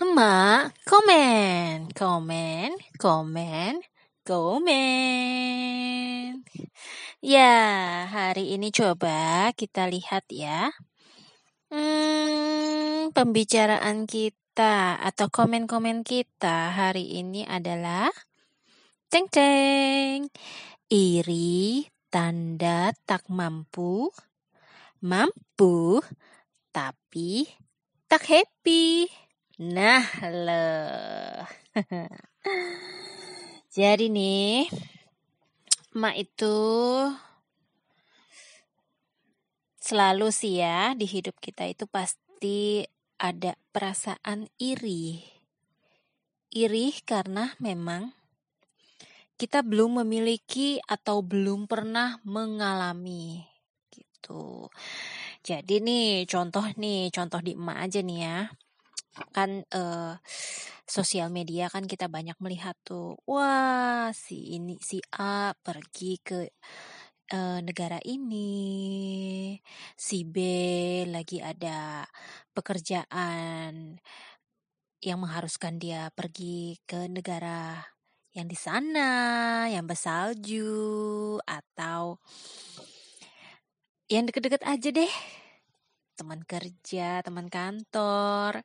Emak, komen, komen, komen, komen. Ya, hari ini coba kita lihat ya. Hmm, pembicaraan kita atau komen-komen kita hari ini adalah ceng ceng. Iri tanda tak mampu, mampu tapi tak happy. Nah, loh. Jadi nih, Mak itu selalu sih ya di hidup kita itu pasti ada perasaan iri. Iri karena memang kita belum memiliki atau belum pernah mengalami gitu. Jadi nih contoh nih, contoh di emak aja nih ya kan uh, sosial media kan kita banyak melihat tuh wah si ini si A pergi ke uh, negara ini si B lagi ada pekerjaan yang mengharuskan dia pergi ke negara yang di sana yang bersalju atau yang deket-deket aja deh teman kerja, teman kantor,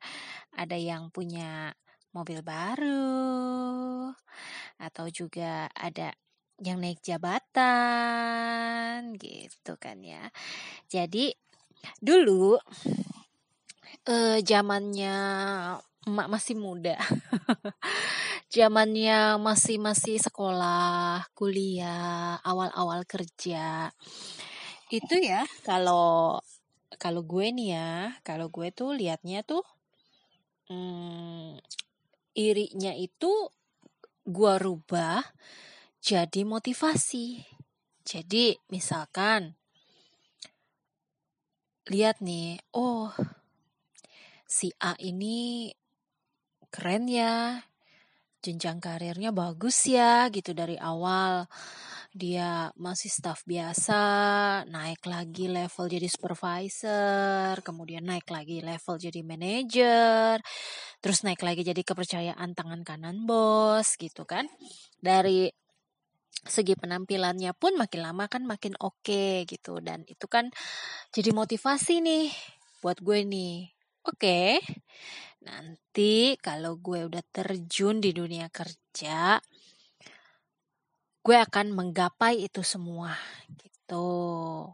ada yang punya mobil baru, atau juga ada yang naik jabatan, gitu kan ya. Jadi dulu eh, zamannya emak masih muda, zamannya masih masih sekolah, kuliah, awal-awal kerja, itu ya kalau kalau gue nih ya, kalau gue tuh liatnya tuh hmm, irinya itu gue rubah jadi motivasi. Jadi misalkan lihat nih, oh si A ini keren ya, jenjang karirnya bagus ya gitu dari awal dia masih staff biasa, naik lagi level jadi supervisor, kemudian naik lagi level jadi manager, terus naik lagi jadi kepercayaan tangan kanan bos gitu kan. Dari segi penampilannya pun makin lama kan makin oke okay, gitu dan itu kan jadi motivasi nih buat gue nih. Oke. Okay, nanti kalau gue udah terjun di dunia kerja, gue akan menggapai itu semua gitu.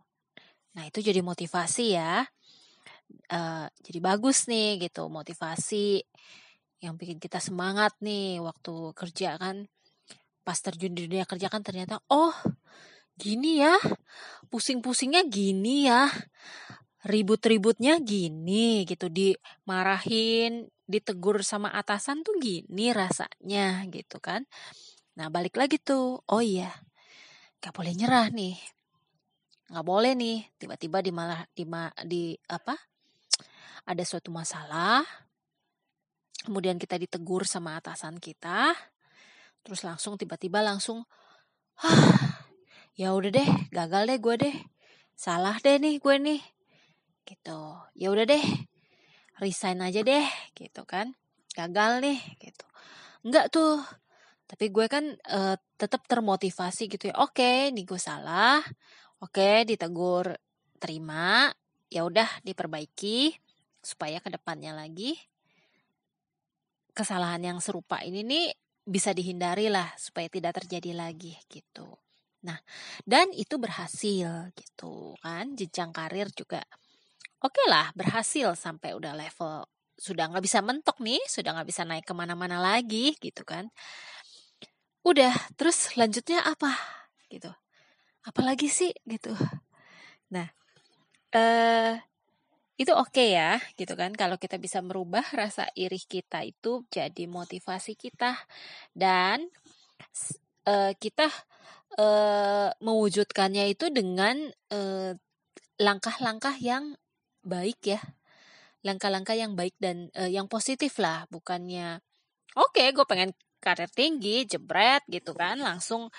Nah itu jadi motivasi ya. Uh, jadi bagus nih gitu motivasi yang bikin kita semangat nih waktu kerja kan pas terjun di dunia kerja kan ternyata oh gini ya pusing-pusingnya gini ya ribut-ributnya gini gitu dimarahin ditegur sama atasan tuh gini rasanya gitu kan Nah, balik lagi tuh. Oh iya, gak boleh nyerah nih. Gak boleh nih, tiba-tiba di malah di, di apa? Ada suatu masalah, kemudian kita ditegur sama atasan kita, terus langsung tiba-tiba langsung, ah, ya udah deh, gagal deh gue deh, salah deh nih gue nih, gitu. Ya udah deh, resign aja deh, gitu kan, gagal nih, gitu. Enggak tuh, tapi gue kan uh, tetap termotivasi gitu ya. Oke okay, nih gue salah. Oke ditegur terima. Ya udah diperbaiki supaya ke depannya lagi. Kesalahan yang serupa ini nih bisa dihindari lah supaya tidak terjadi lagi gitu. Nah dan itu berhasil gitu kan. Jenjang karir juga oke okay lah berhasil sampai udah level sudah nggak bisa mentok nih sudah nggak bisa naik ke mana-mana lagi gitu kan udah terus lanjutnya apa? Gitu. Apalagi sih? Gitu. Nah eh itu oke okay ya gitu kan. Kalau kita bisa merubah rasa iri kita itu jadi motivasi kita. Dan uh, kita uh, mewujudkannya itu dengan langkah langkah-langkah yang baik ya. Langkah-langkah yang baik dan uh, yang positif lah bukannya oke okay, gue pengen karir tinggi, jebret gitu kan, langsung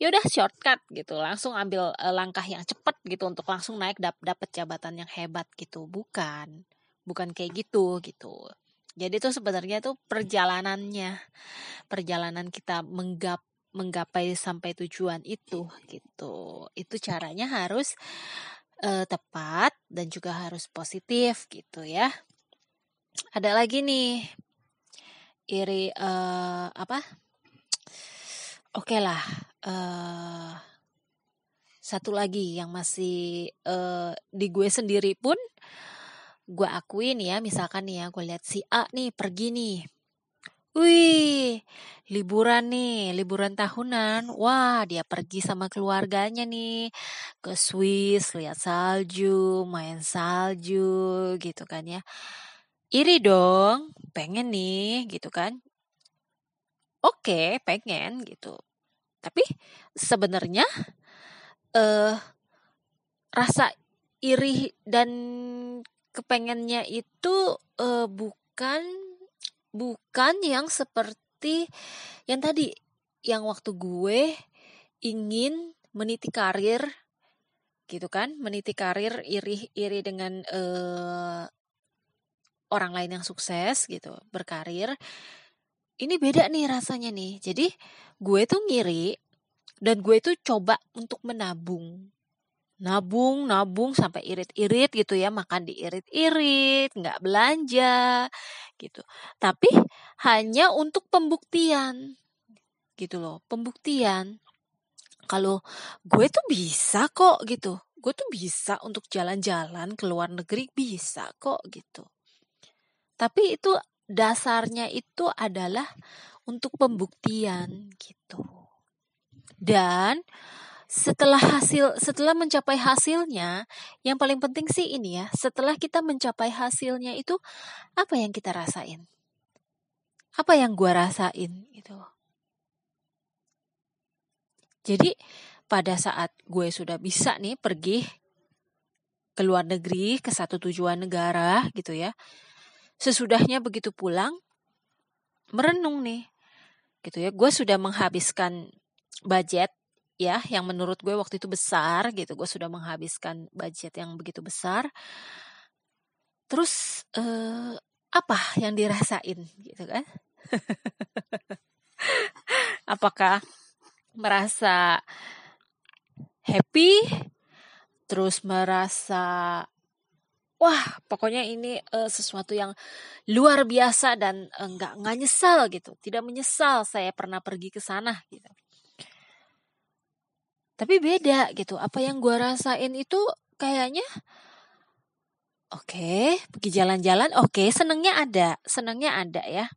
ya udah shortcut gitu, langsung ambil uh, langkah yang cepat gitu untuk langsung naik dap dapet jabatan yang hebat gitu, bukan, bukan kayak gitu gitu. Jadi itu sebenarnya tuh perjalanannya, perjalanan kita menggap menggapai sampai tujuan itu gitu. Itu caranya harus uh, tepat dan juga harus positif gitu ya. Ada lagi nih iri uh, apa? Oke okay lah. Uh, satu lagi yang masih uh, di gue sendiri pun gue akuin ya misalkan nih ya gue lihat si A nih pergi nih Wih, liburan nih, liburan tahunan. Wah, dia pergi sama keluarganya nih ke Swiss, lihat salju, main salju gitu kan ya. Iri dong, pengen nih gitu kan. Oke, pengen gitu. Tapi sebenarnya eh rasa iri dan kepengennya itu uh, bukan bukan yang seperti yang tadi yang waktu gue ingin meniti karir gitu kan meniti karir iri iri dengan uh, orang lain yang sukses gitu berkarir ini beda nih rasanya nih. Jadi gue tuh ngiri dan gue tuh coba untuk menabung. Nabung nabung sampai irit-irit gitu ya makan diirit-irit nggak belanja gitu. Tapi hanya untuk pembuktian gitu loh pembuktian. Kalau gue tuh bisa kok gitu gue tuh bisa untuk jalan-jalan ke luar negeri bisa kok gitu tapi itu dasarnya itu adalah untuk pembuktian gitu. Dan setelah hasil setelah mencapai hasilnya yang paling penting sih ini ya setelah kita mencapai hasilnya itu apa yang kita rasain? Apa yang gua rasain gitu jadi pada saat gue sudah bisa nih pergi ke luar negeri ke satu tujuan negara gitu ya sesudahnya begitu pulang merenung nih gitu ya. Gue sudah menghabiskan budget ya yang menurut gue waktu itu besar gitu. Gue sudah menghabiskan budget yang begitu besar. Terus eh, apa yang dirasain gitu kan? Apakah merasa happy? Terus merasa wah pokoknya ini uh, sesuatu yang luar biasa dan uh, nggak nyesal gitu tidak menyesal saya pernah pergi ke sana gitu tapi beda gitu. Apa yang gue rasain itu kayaknya oke, okay, pergi jalan-jalan, oke, okay, senengnya ada, senengnya ada ya.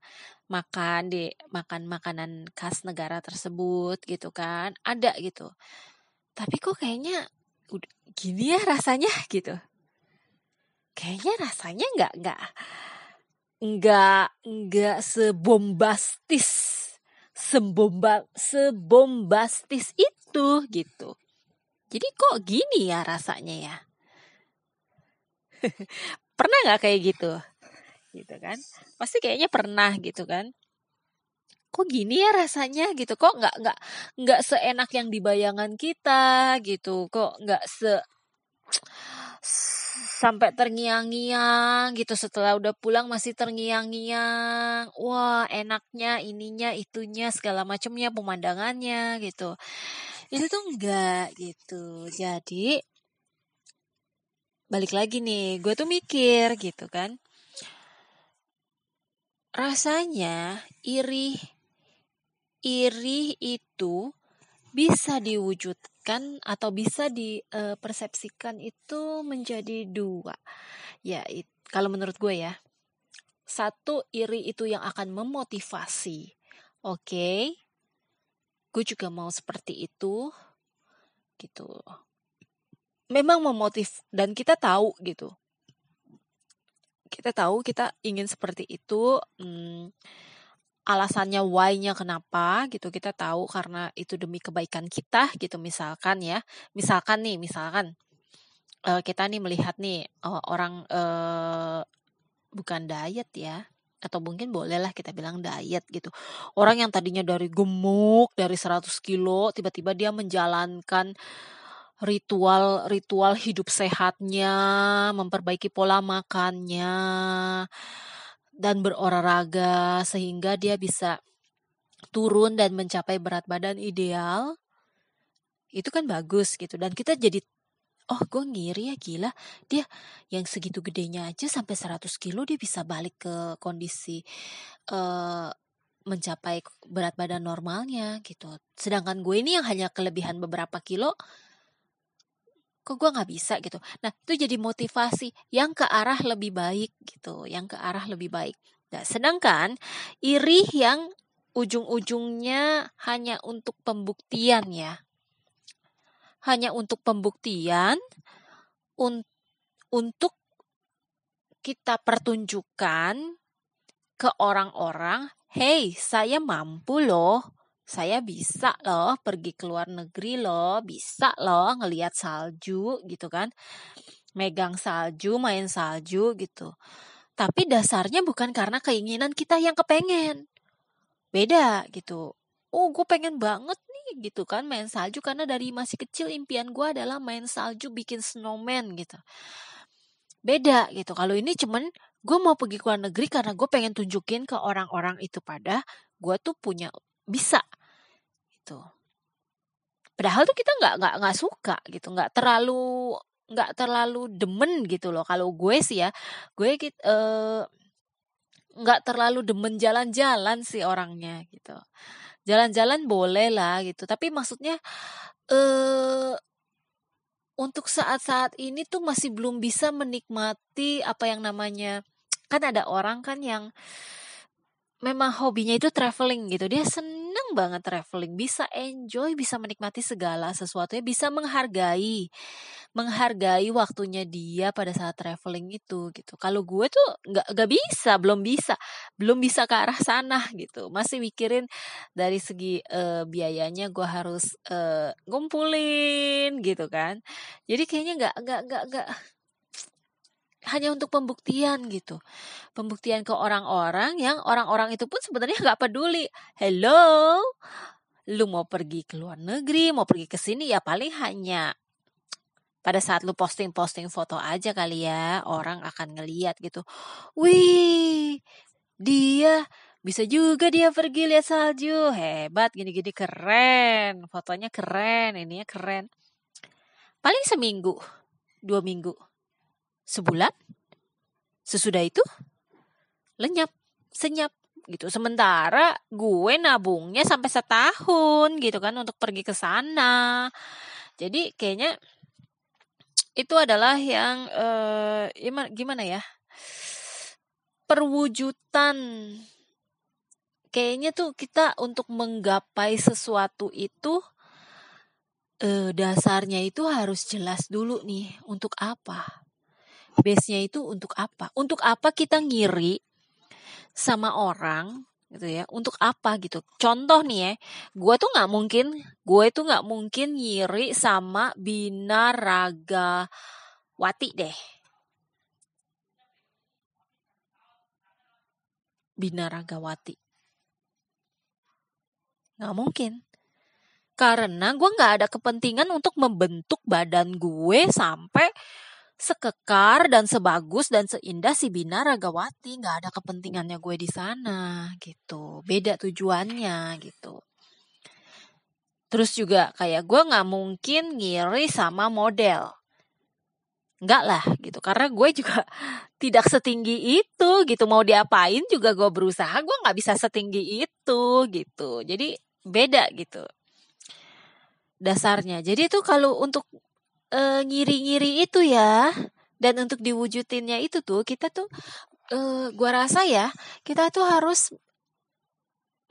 Makan di makan makanan khas negara tersebut gitu kan, ada gitu. Tapi kok kayaknya gini ya rasanya gitu. Kayaknya rasanya nggak nggak nggak nggak sebombastis sebomba sebombastis itu gitu. Jadi kok gini ya rasanya ya? pernah nggak kayak gitu? Gitu kan? Pasti kayaknya pernah gitu kan? Kok gini ya rasanya gitu? Kok nggak nggak nggak seenak yang di bayangan kita gitu? Kok nggak se sampai terngiang-ngiang gitu. Setelah udah pulang masih terngiang-ngiang. Wah enaknya ininya itunya segala macamnya pemandangannya gitu. Itu tuh enggak gitu. Jadi balik lagi nih gue tuh mikir gitu kan. Rasanya iri iri itu bisa diwujudkan atau bisa dipersepsikan itu menjadi dua. Ya, kalau menurut gue ya. Satu, iri itu yang akan memotivasi. Oke. Okay, gue juga mau seperti itu. Gitu. Memang memotiv dan kita tahu gitu. Kita tahu kita ingin seperti itu. Hmm, alasannya why-nya kenapa gitu kita tahu karena itu demi kebaikan kita gitu misalkan ya. Misalkan nih misalkan uh, kita nih melihat nih uh, orang uh, bukan diet ya atau mungkin bolehlah kita bilang diet gitu. Orang yang tadinya dari gemuk dari 100 kilo tiba-tiba dia menjalankan ritual ritual hidup sehatnya memperbaiki pola makannya dan berolahraga sehingga dia bisa turun dan mencapai berat badan ideal itu kan bagus gitu. Dan kita jadi oh gue ngiri ya gila. Dia yang segitu gedenya aja sampai 100 kilo dia bisa balik ke kondisi uh, mencapai berat badan normalnya gitu. Sedangkan gue ini yang hanya kelebihan beberapa kilo kok gue nggak bisa gitu. Nah itu jadi motivasi yang ke arah lebih baik gitu yang ke arah lebih baik. Nah sedangkan iri yang ujung-ujungnya hanya untuk pembuktian ya. Hanya untuk pembuktian un untuk kita pertunjukkan ke orang-orang, "Hey, saya mampu loh. Saya bisa loh pergi ke luar negeri loh, bisa loh ngelihat salju gitu kan. Megang salju, main salju gitu." Tapi dasarnya bukan karena keinginan kita yang kepengen. Beda gitu. Oh, gue pengen banget gitu kan main salju karena dari masih kecil impian gue adalah main salju bikin snowman gitu beda gitu kalau ini cuman gue mau pergi ke luar negeri karena gue pengen tunjukin ke orang-orang itu pada gue tuh punya bisa gitu. Padahal tuh kita nggak nggak nggak suka gitu. Nggak terlalu nggak terlalu demen gitu loh. Kalau gue sih ya gue uh, nggak terlalu demen jalan-jalan sih orangnya gitu. Jalan-jalan boleh lah gitu. Tapi maksudnya eh untuk saat-saat ini tuh masih belum bisa menikmati apa yang namanya kan ada orang kan yang memang hobinya itu traveling gitu dia seneng banget traveling bisa enjoy bisa menikmati segala sesuatunya bisa menghargai menghargai waktunya dia pada saat traveling itu gitu. Kalau gue tuh nggak nggak bisa, belum bisa, belum bisa ke arah sana gitu. Masih mikirin dari segi uh, biayanya gue harus uh, ngumpulin gitu kan. Jadi kayaknya nggak nggak nggak nggak hanya untuk pembuktian gitu. Pembuktian ke orang-orang yang orang-orang itu pun sebenarnya nggak peduli. Hello, lu mau pergi ke luar negeri, mau pergi ke sini ya paling hanya pada saat lu posting-posting foto aja kali ya, orang akan ngeliat gitu. Wih, dia bisa juga dia pergi lihat salju. Hebat, gini-gini keren. Fotonya keren, ininya keren. Paling seminggu, dua minggu, sebulan. Sesudah itu, lenyap, senyap gitu. Sementara gue nabungnya sampai setahun gitu kan untuk pergi ke sana. Jadi kayaknya itu adalah yang uh, gimana ya perwujudan kayaknya tuh kita untuk menggapai sesuatu itu uh, dasarnya itu harus jelas dulu nih untuk apa base-nya itu untuk apa? Untuk apa kita ngiri sama orang gitu ya? Untuk apa gitu? Contoh nih ya gue tuh nggak mungkin gue tuh nggak mungkin nyiri sama Bina Raga Wati deh. Bina Ragawati nggak mungkin. Karena gue nggak ada kepentingan untuk membentuk badan gue sampai sekekar dan sebagus dan seindah si Bina Ragawati. Nggak ada kepentingannya gue di sana gitu. Beda tujuannya gitu. Terus juga kayak gue nggak mungkin ngiri sama model. Nggak lah gitu. Karena gue juga tidak setinggi itu gitu. Mau diapain juga gue berusaha gue nggak bisa setinggi itu gitu. Jadi beda gitu. Dasarnya. Jadi itu kalau untuk uh, ngiri-ngiri itu ya. Dan untuk diwujudinnya itu tuh kita tuh uh, gua rasa ya kita tuh harus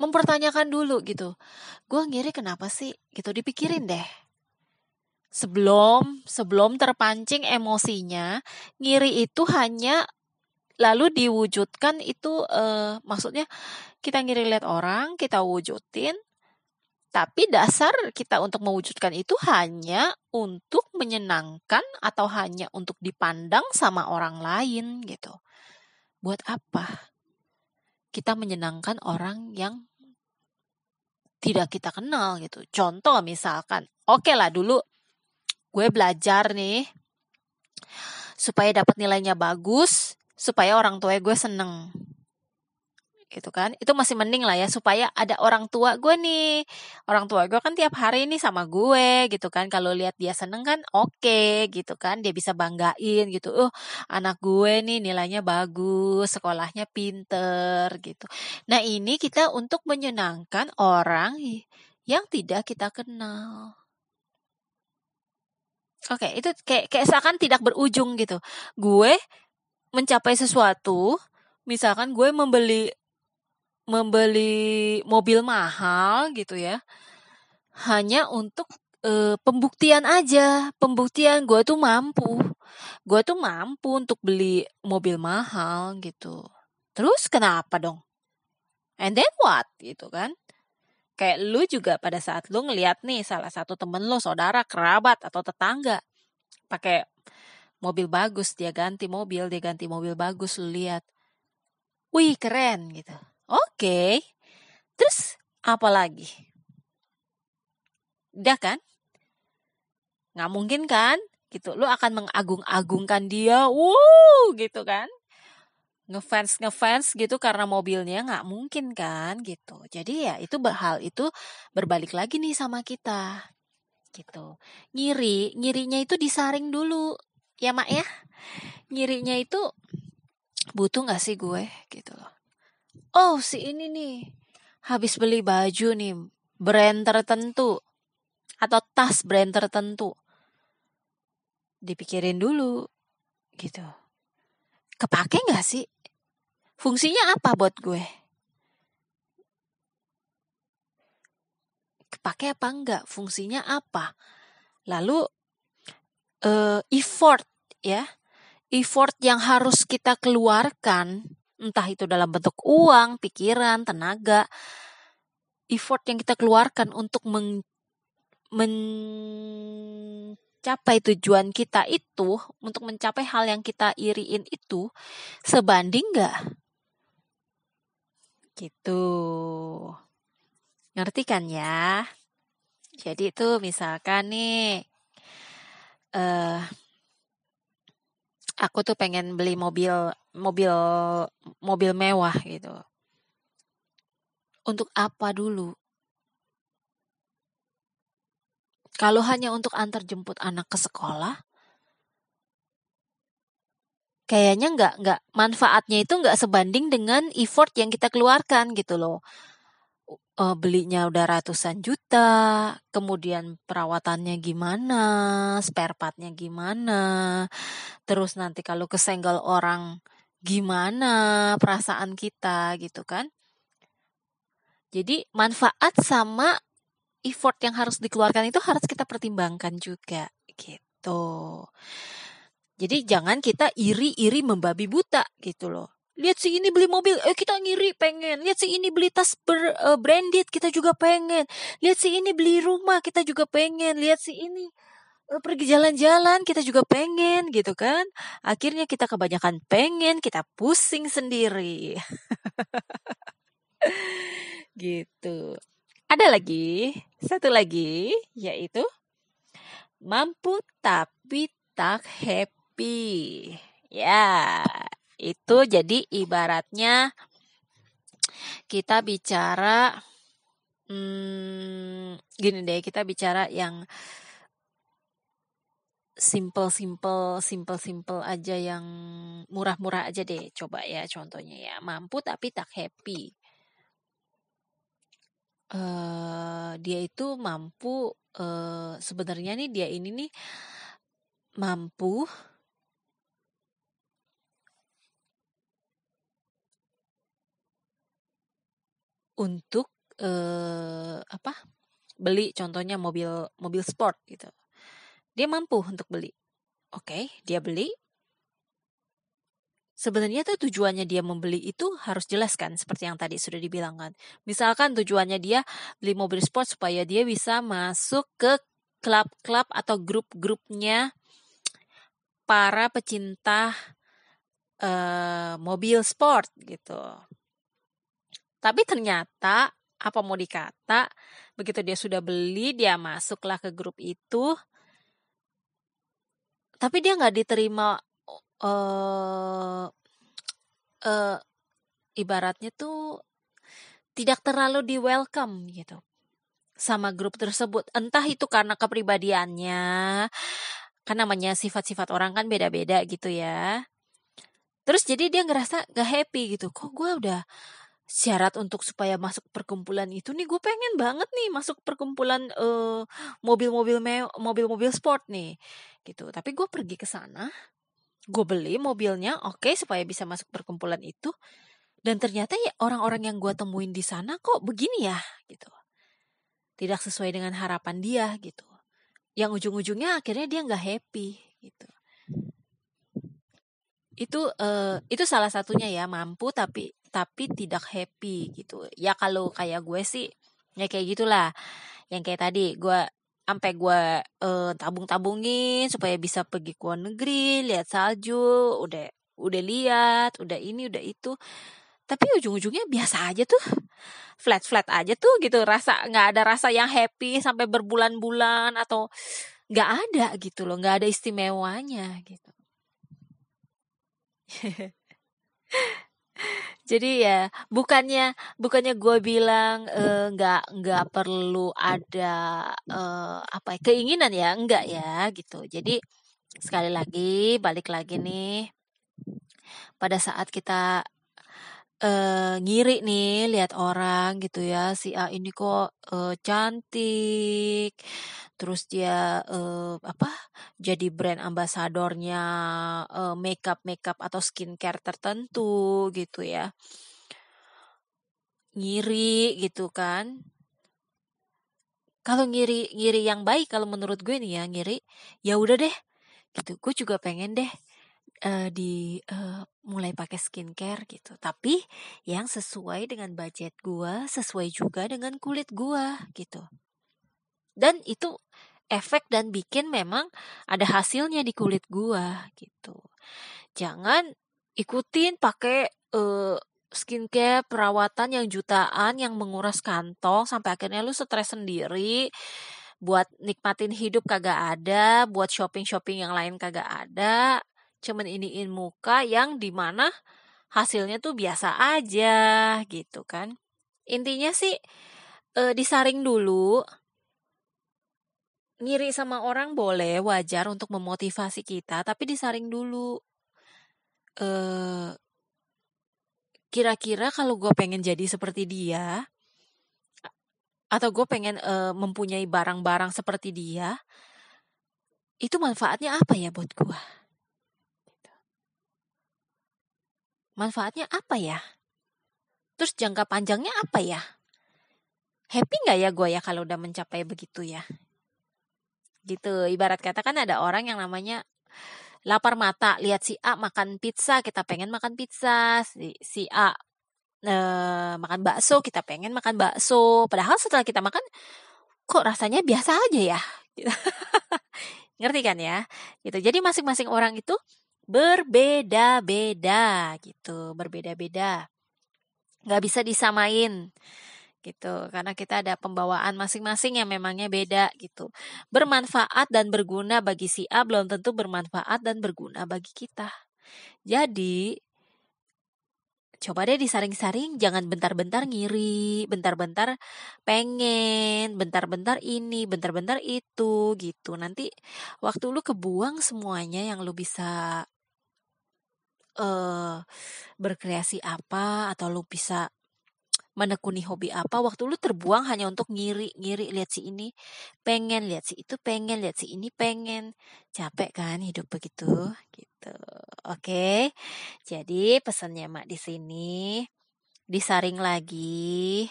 mempertanyakan dulu gitu. Gua ngiri kenapa sih? Gitu dipikirin deh. Sebelum sebelum terpancing emosinya ngiri itu hanya lalu diwujudkan itu uh, maksudnya kita ngiri lihat orang kita wujudin tapi dasar kita untuk mewujudkan itu hanya untuk menyenangkan atau hanya untuk dipandang sama orang lain gitu. Buat apa? Kita menyenangkan orang yang tidak kita kenal gitu. Contoh misalkan, oke okay lah dulu gue belajar nih supaya dapat nilainya bagus, supaya orang tua gue seneng. Gitu kan? Itu masih mending lah ya supaya ada orang tua gue nih. Orang tua gue kan tiap hari ini sama gue gitu kan. Kalau lihat dia seneng kan oke okay, gitu kan. Dia bisa banggain gitu. Oh anak gue nih nilainya bagus sekolahnya pinter gitu. Nah ini kita untuk menyenangkan orang yang tidak kita kenal. Oke, okay, itu kayak kayak seakan tidak berujung gitu. Gue mencapai sesuatu, misalkan gue membeli membeli mobil mahal gitu ya. Hanya untuk e, pembuktian aja. Pembuktian gue tuh mampu. Gue tuh mampu untuk beli mobil mahal gitu. Terus kenapa dong? And then what? Gitu kan. Kayak lu juga pada saat lu ngeliat nih salah satu temen lu saudara kerabat atau tetangga pakai mobil bagus dia ganti mobil dia ganti mobil bagus lu lihat. Wih keren gitu Oke. Terus apa lagi? Udah kan? Nggak mungkin kan? Gitu. Lu akan mengagung-agungkan dia. Wuh, gitu kan? ngefans ngefans gitu karena mobilnya nggak mungkin kan gitu jadi ya itu hal itu berbalik lagi nih sama kita gitu ngiri ngirinya itu disaring dulu ya mak ya ngirinya itu butuh nggak sih gue gitu loh oh si ini nih. Habis beli baju nih brand tertentu atau tas brand tertentu. Dipikirin dulu gitu. Kepake nggak sih? Fungsinya apa buat gue? Kepake apa enggak fungsinya apa? Lalu uh, effort ya. Effort yang harus kita keluarkan entah itu dalam bentuk uang, pikiran, tenaga, effort yang kita keluarkan untuk men mencapai tujuan kita itu, untuk mencapai hal yang kita iriin itu, sebanding nggak? Gitu. Ngerti kan ya? Jadi itu misalkan nih, uh, aku tuh pengen beli mobil mobil mobil mewah gitu. Untuk apa dulu? Kalau hanya untuk antar jemput anak ke sekolah, kayaknya nggak nggak manfaatnya itu nggak sebanding dengan effort yang kita keluarkan gitu loh. Uh, belinya udah ratusan juta, kemudian perawatannya gimana, spare partnya gimana, terus nanti kalau kesenggol orang gimana perasaan kita gitu kan. Jadi manfaat sama effort yang harus dikeluarkan itu harus kita pertimbangkan juga gitu. Jadi jangan kita iri-iri membabi buta gitu loh. Lihat si ini beli mobil, eh kita ngiri pengen. Lihat si ini beli tas ber, uh, branded, kita juga pengen. Lihat si ini beli rumah, kita juga pengen. Lihat si ini pergi jalan-jalan kita juga pengen gitu kan akhirnya kita kebanyakan pengen kita pusing sendiri gitu ada lagi satu lagi yaitu mampu tapi tak happy ya itu jadi ibaratnya kita bicara hmm, gini deh kita bicara yang simple-simple simple-simple aja yang murah-murah aja deh. Coba ya contohnya ya mampu tapi tak happy. Uh, dia itu mampu uh, sebenarnya nih dia ini nih mampu untuk uh, apa beli contohnya mobil mobil sport gitu dia mampu untuk beli. Oke, dia beli. Sebenarnya tuh tujuannya dia membeli itu harus jelaskan seperti yang tadi sudah dibilangkan. Misalkan tujuannya dia beli mobil sport supaya dia bisa masuk ke klub-klub atau grup-grupnya para pecinta uh, mobil sport gitu. Tapi ternyata apa mau dikata, begitu dia sudah beli, dia masuklah ke grup itu, tapi dia nggak diterima uh, uh, ibaratnya tuh tidak terlalu di welcome gitu sama grup tersebut. Entah itu karena kepribadiannya, kan namanya sifat-sifat orang kan beda-beda gitu ya. Terus jadi dia ngerasa gak happy gitu. Kok gue udah syarat untuk supaya masuk perkumpulan itu nih gue pengen banget nih masuk perkumpulan uh, mobil-mobil mobil-mobil sport nih gitu tapi gue pergi ke sana gue beli mobilnya oke okay, supaya bisa masuk perkumpulan itu dan ternyata ya orang-orang yang gue temuin di sana kok begini ya gitu tidak sesuai dengan harapan dia gitu. Yang ujung-ujungnya akhirnya dia nggak happy gitu. Itu uh, itu salah satunya ya mampu tapi tapi tidak happy gitu. Ya kalau kayak gue sih ya kayak gitulah. Yang kayak tadi gue sampai gue uh, tabung-tabungin supaya bisa pergi ke luar negeri, lihat salju, udah udah lihat, udah ini, udah itu tapi ujung-ujungnya biasa aja tuh flat-flat aja tuh gitu rasa nggak ada rasa yang happy sampai berbulan-bulan atau nggak ada gitu loh nggak ada istimewanya gitu jadi ya bukannya bukannya gue bilang eh, nggak uh, nggak perlu ada uh, apa ya, keinginan ya enggak ya gitu. Jadi sekali lagi balik lagi nih pada saat kita uh, ngiri nih lihat orang gitu ya, si A ini kok, uh, cantik, terus dia, uh, apa, jadi brand ambasadornya, makeup-makeup atau skincare tertentu gitu ya. Ngiri gitu kan. Kalau ngiri ngiri yang baik kalau menurut gue nih ya, ngiri, ya udah deh, gitu, gue juga pengen deh uh, di uh, mulai pakai skincare gitu. Tapi yang sesuai dengan budget gua, sesuai juga dengan kulit gua gitu. Dan itu efek dan bikin memang ada hasilnya di kulit gua gitu. Jangan ikutin pakai uh, skincare perawatan yang jutaan yang menguras kantong sampai akhirnya lu stres sendiri buat nikmatin hidup kagak ada, buat shopping-shopping yang lain kagak ada, cuman iniin muka yang di mana hasilnya tuh biasa aja gitu kan. Intinya sih e, disaring dulu. Ngiri sama orang boleh wajar untuk memotivasi kita tapi disaring dulu. E, kira-kira kalau gue pengen jadi seperti dia atau gue pengen e, mempunyai barang-barang seperti dia itu manfaatnya apa ya buat gue Manfaatnya apa ya? Terus jangka panjangnya apa ya? Happy nggak ya gue ya kalau udah mencapai begitu ya? Gitu, ibarat kata kan ada orang yang namanya lapar mata, lihat si A makan pizza, kita pengen makan pizza, si, si A e, makan bakso, kita pengen makan bakso. Padahal setelah kita makan, kok rasanya biasa aja ya? Ngerti kan ya? Gitu. Jadi masing-masing orang itu berbeda-beda gitu, berbeda-beda. Nggak bisa disamain gitu. Karena kita ada pembawaan masing-masing yang memangnya beda gitu. Bermanfaat dan berguna bagi si A belum tentu bermanfaat dan berguna bagi kita. Jadi coba deh disaring-saring. Jangan bentar-bentar ngiri bentar-bentar pengen bentar-bentar ini bentar-bentar itu gitu. Nanti waktu lu kebuang semuanya yang lu bisa uh, berkreasi apa atau lu bisa menekuni hobi apa waktu lu terbuang hanya untuk ngiri ngiri lihat si ini pengen lihat si itu pengen lihat si ini pengen. Capek kan hidup begitu? Gitu. Oke. Jadi pesannya mak di sini disaring lagi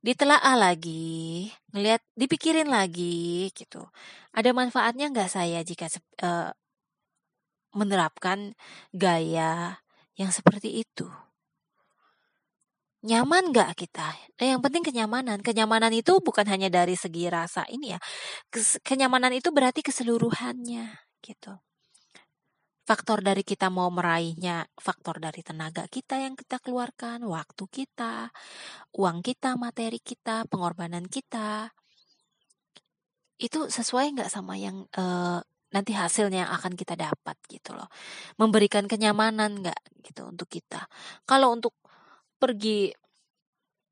ditelaah lagi ngelihat dipikirin lagi gitu. Ada manfaatnya nggak saya jika uh, menerapkan gaya yang seperti itu. Nyaman gak kita? Nah, yang penting kenyamanan. Kenyamanan itu bukan hanya dari segi rasa ini ya. Kenyamanan itu berarti keseluruhannya gitu. Faktor dari kita mau meraihnya, faktor dari tenaga kita yang kita keluarkan, waktu kita, uang kita, materi kita, pengorbanan kita. Itu sesuai nggak sama yang uh, nanti hasilnya yang akan kita dapat gitu loh. Memberikan kenyamanan nggak gitu untuk kita. Kalau untuk pergi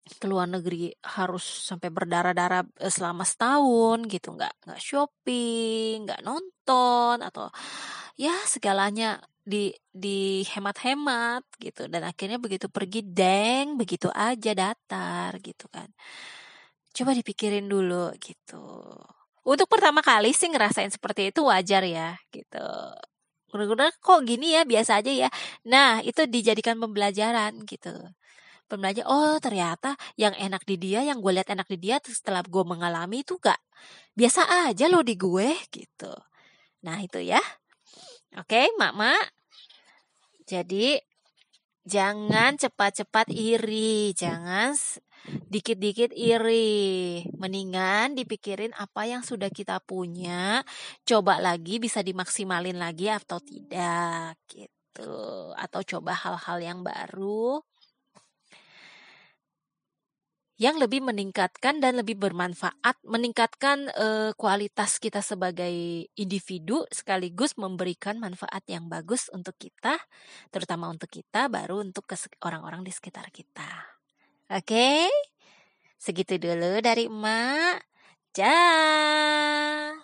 ke luar negeri harus sampai berdarah-darah eh, selama setahun gitu nggak nggak shopping nggak nonton atau ya segalanya di di hemat-hemat gitu dan akhirnya begitu pergi deng begitu aja datar gitu kan coba dipikirin dulu gitu untuk pertama kali sih ngerasain seperti itu wajar ya gitu. Bener-bener kok gini ya biasa aja ya. Nah itu dijadikan pembelajaran gitu. Pembelajar oh ternyata yang enak di dia yang gue lihat enak di dia setelah gue mengalami itu gak biasa aja loh di gue gitu. Nah itu ya. Oke mak mak jadi jangan cepat-cepat iri jangan dikit-dikit iri. Mendingan dipikirin apa yang sudah kita punya, coba lagi bisa dimaksimalin lagi atau tidak gitu. Atau coba hal-hal yang baru yang lebih meningkatkan dan lebih bermanfaat, meningkatkan uh, kualitas kita sebagai individu sekaligus memberikan manfaat yang bagus untuk kita, terutama untuk kita, baru untuk orang-orang di sekitar kita. Oke, segitu dulu dari emak. Dah.